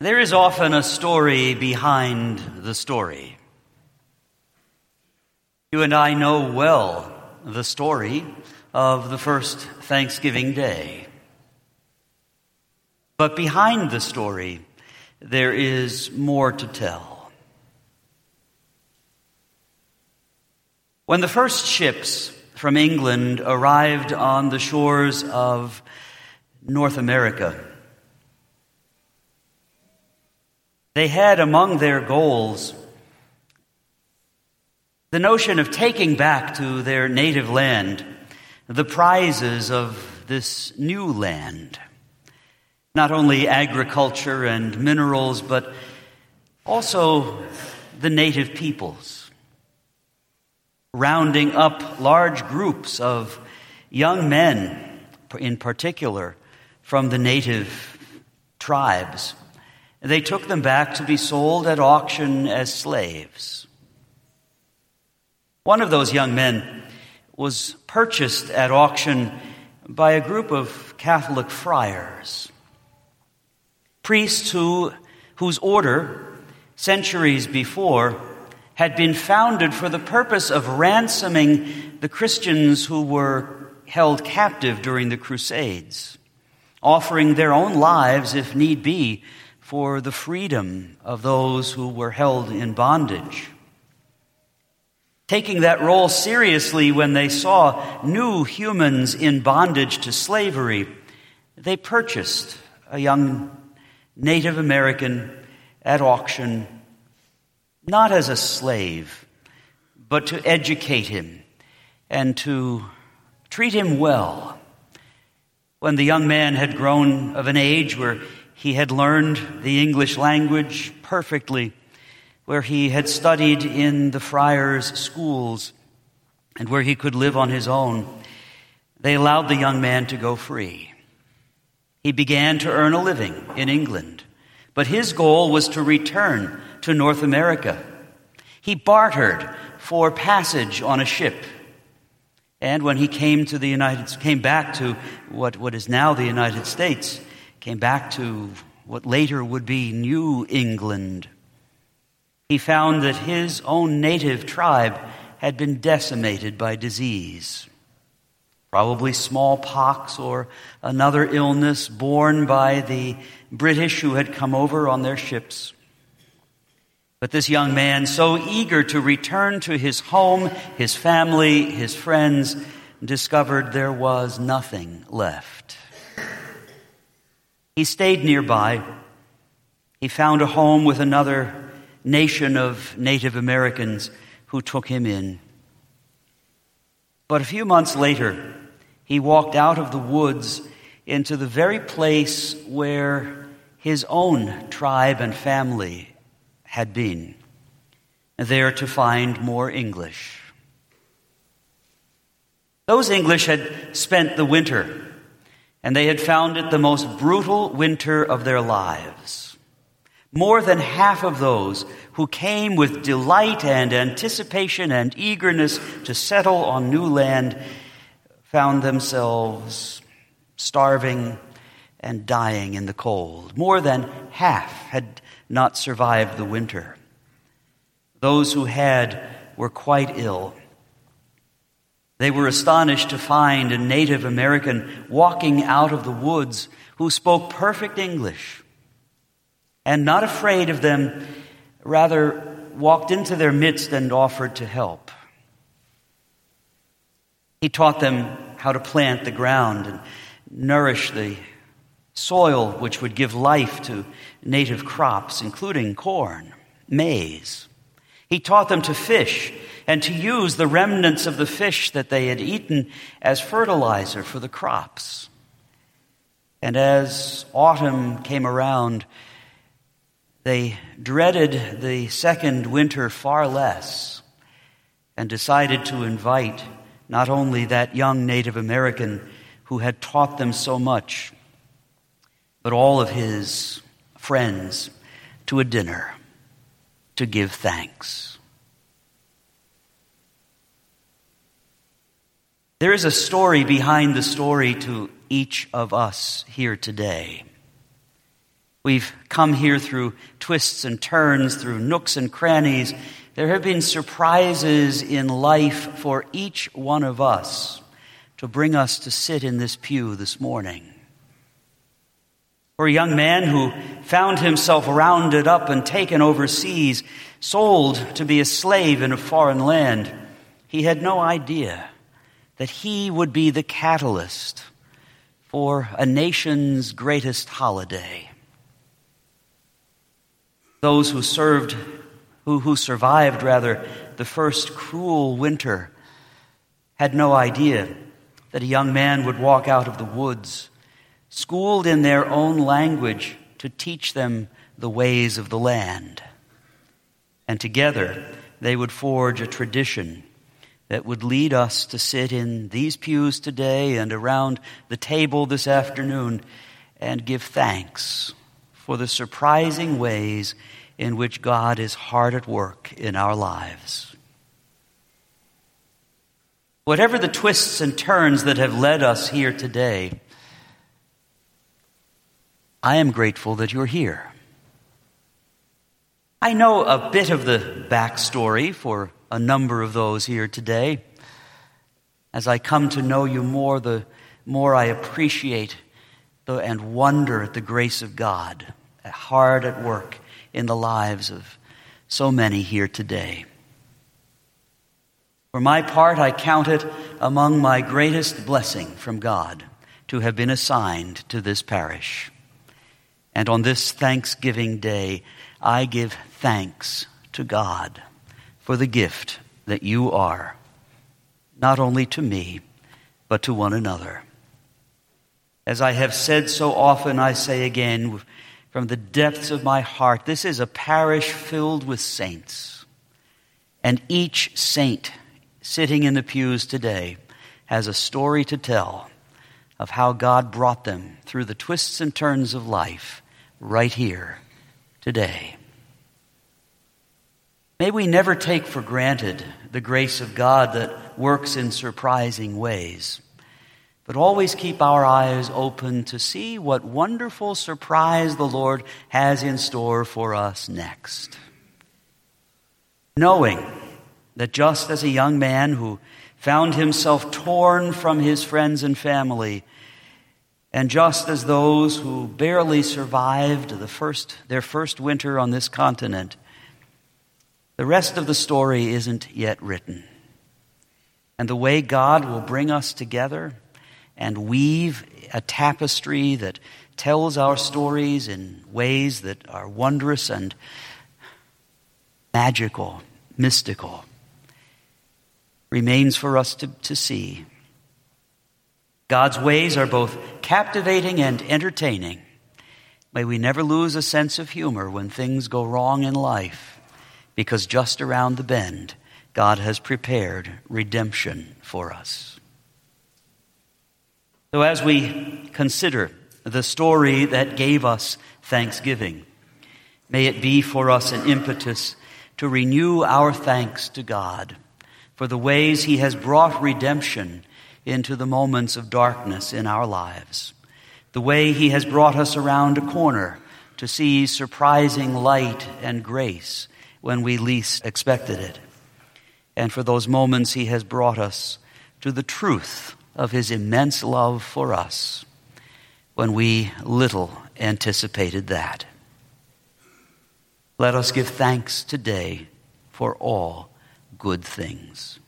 There is often a story behind the story. You and I know well the story of the first Thanksgiving Day. But behind the story, there is more to tell. When the first ships from England arrived on the shores of North America, they had among their goals the notion of taking back to their native land the prizes of this new land. Not only agriculture and minerals, but also the native peoples. Rounding up large groups of young men, in particular, from the native tribes. They took them back to be sold at auction as slaves. One of those young men was purchased at auction by a group of Catholic friars, priests who, whose order, centuries before, had been founded for the purpose of ransoming the Christians who were held captive during the Crusades, offering their own lives, if need be, for the freedom of those who were held in bondage taking that role seriously when they saw new humans in bondage to slavery, they purchased a young Native American at auction, not as a slave, but to educate him and to treat him well. When the young man had grown of an age where he had learned the English language perfectly, where he had studied in the friars' schools and where he could live on his own, they allowed the young man to go free. He began to earn a living in England, but his goal was to return to North America. He bartered for passage on a ship. And when he came to the United came back to what, what is now the United States, came back to what later would be New England he found that his own native tribe had been decimated by disease. Probably smallpox or another illness borne by the British who had come over on their ships. But this young man, so eager to return to his home, his family, his friends, discovered there was nothing left. He stayed nearby. He found a home with another nation of Native Americans who took him in. But a few months later, he walked out of the woods into the very place where his own tribe and family had been, there to find more English. Those English had spent the winter, and they had found it the most brutal winter of their lives. More than half of those who came with delight and anticipation and eagerness to settle on new land found themselves starving and dying in the cold. More than half had not survived the winter. Those who had were quite ill. They were astonished to find a Native American walking out of the woods who spoke perfect English and not afraid of them, rather walked into their midst and offered to help. He taught them how to plant the ground and nourish the soil which would give life to native crops, including corn, maize. He taught them to fish and to use the remnants of the fish that they had eaten as fertilizer for the crops. And as autumn came around, they dreaded the second winter far less and decided to invite not only that young Native American who had taught them so much, but all of his friends to a dinner to give thanks. There is a story behind the story to each of us here today. We've come here through twists and turns, through nooks and crannies. There have been surprises in life for each one of us to bring us to sit in this pew this morning. For a young man who found himself rounded up and taken overseas, sold to be a slave in a foreign land, he had no idea that he would be the catalyst for a nation's greatest holiday. Those who served, who, who survived rather, the first cruel winter had no idea that a young man would walk out of the woods schooled in their own language to teach them the ways of the land. And together they would forge a tradition that would lead us to sit in these pews today and around the table this afternoon and give thanks for the surprising ways in which God is hard at work in our lives. Whatever the twists and turns that have led us here today, I am grateful that you're here. I know a bit of the backstory for a number of those here today. As I come to know you more, the more I appreciate the, and wonder at the grace of God, hard at work in the lives of so many here today. For my part, I count it among my greatest blessing from God to have been assigned to this parish. And on this Thanksgiving Day, I give thanks to God for the gift that you are, not only to me, but to one another. As I have said so often, I say again, from the depths of my heart, this is a parish filled with saints. And each saint sitting in the pews today has a story to tell of how God brought them through the twists and turns of life right here today. May we never take for granted the grace of God that works in surprising ways, but always keep our eyes open to see what wonderful surprise the Lord has in store for us next. Knowing that just as a young man who found himself torn from his friends and family and just as those who barely survived the first, their first winter on this continent, the rest of the story isn't yet written. And the way God will bring us together and weave a tapestry that tells our stories in ways that are wondrous and magical, mystical, remains for us to, to see. God's ways are both captivating and entertaining. May we never lose a sense of humor when things go wrong in life, because just around the bend, God has prepared redemption for us. So, as we consider the story that gave us thanksgiving, may it be for us an impetus to renew our thanks to God for the ways He has brought redemption into the moments of darkness in our lives. The way He has brought us around a corner to see surprising light and grace when we least expected it. And for those moments He has brought us to the truth of His immense love for us when we little anticipated that. Let us give thanks today for all good things.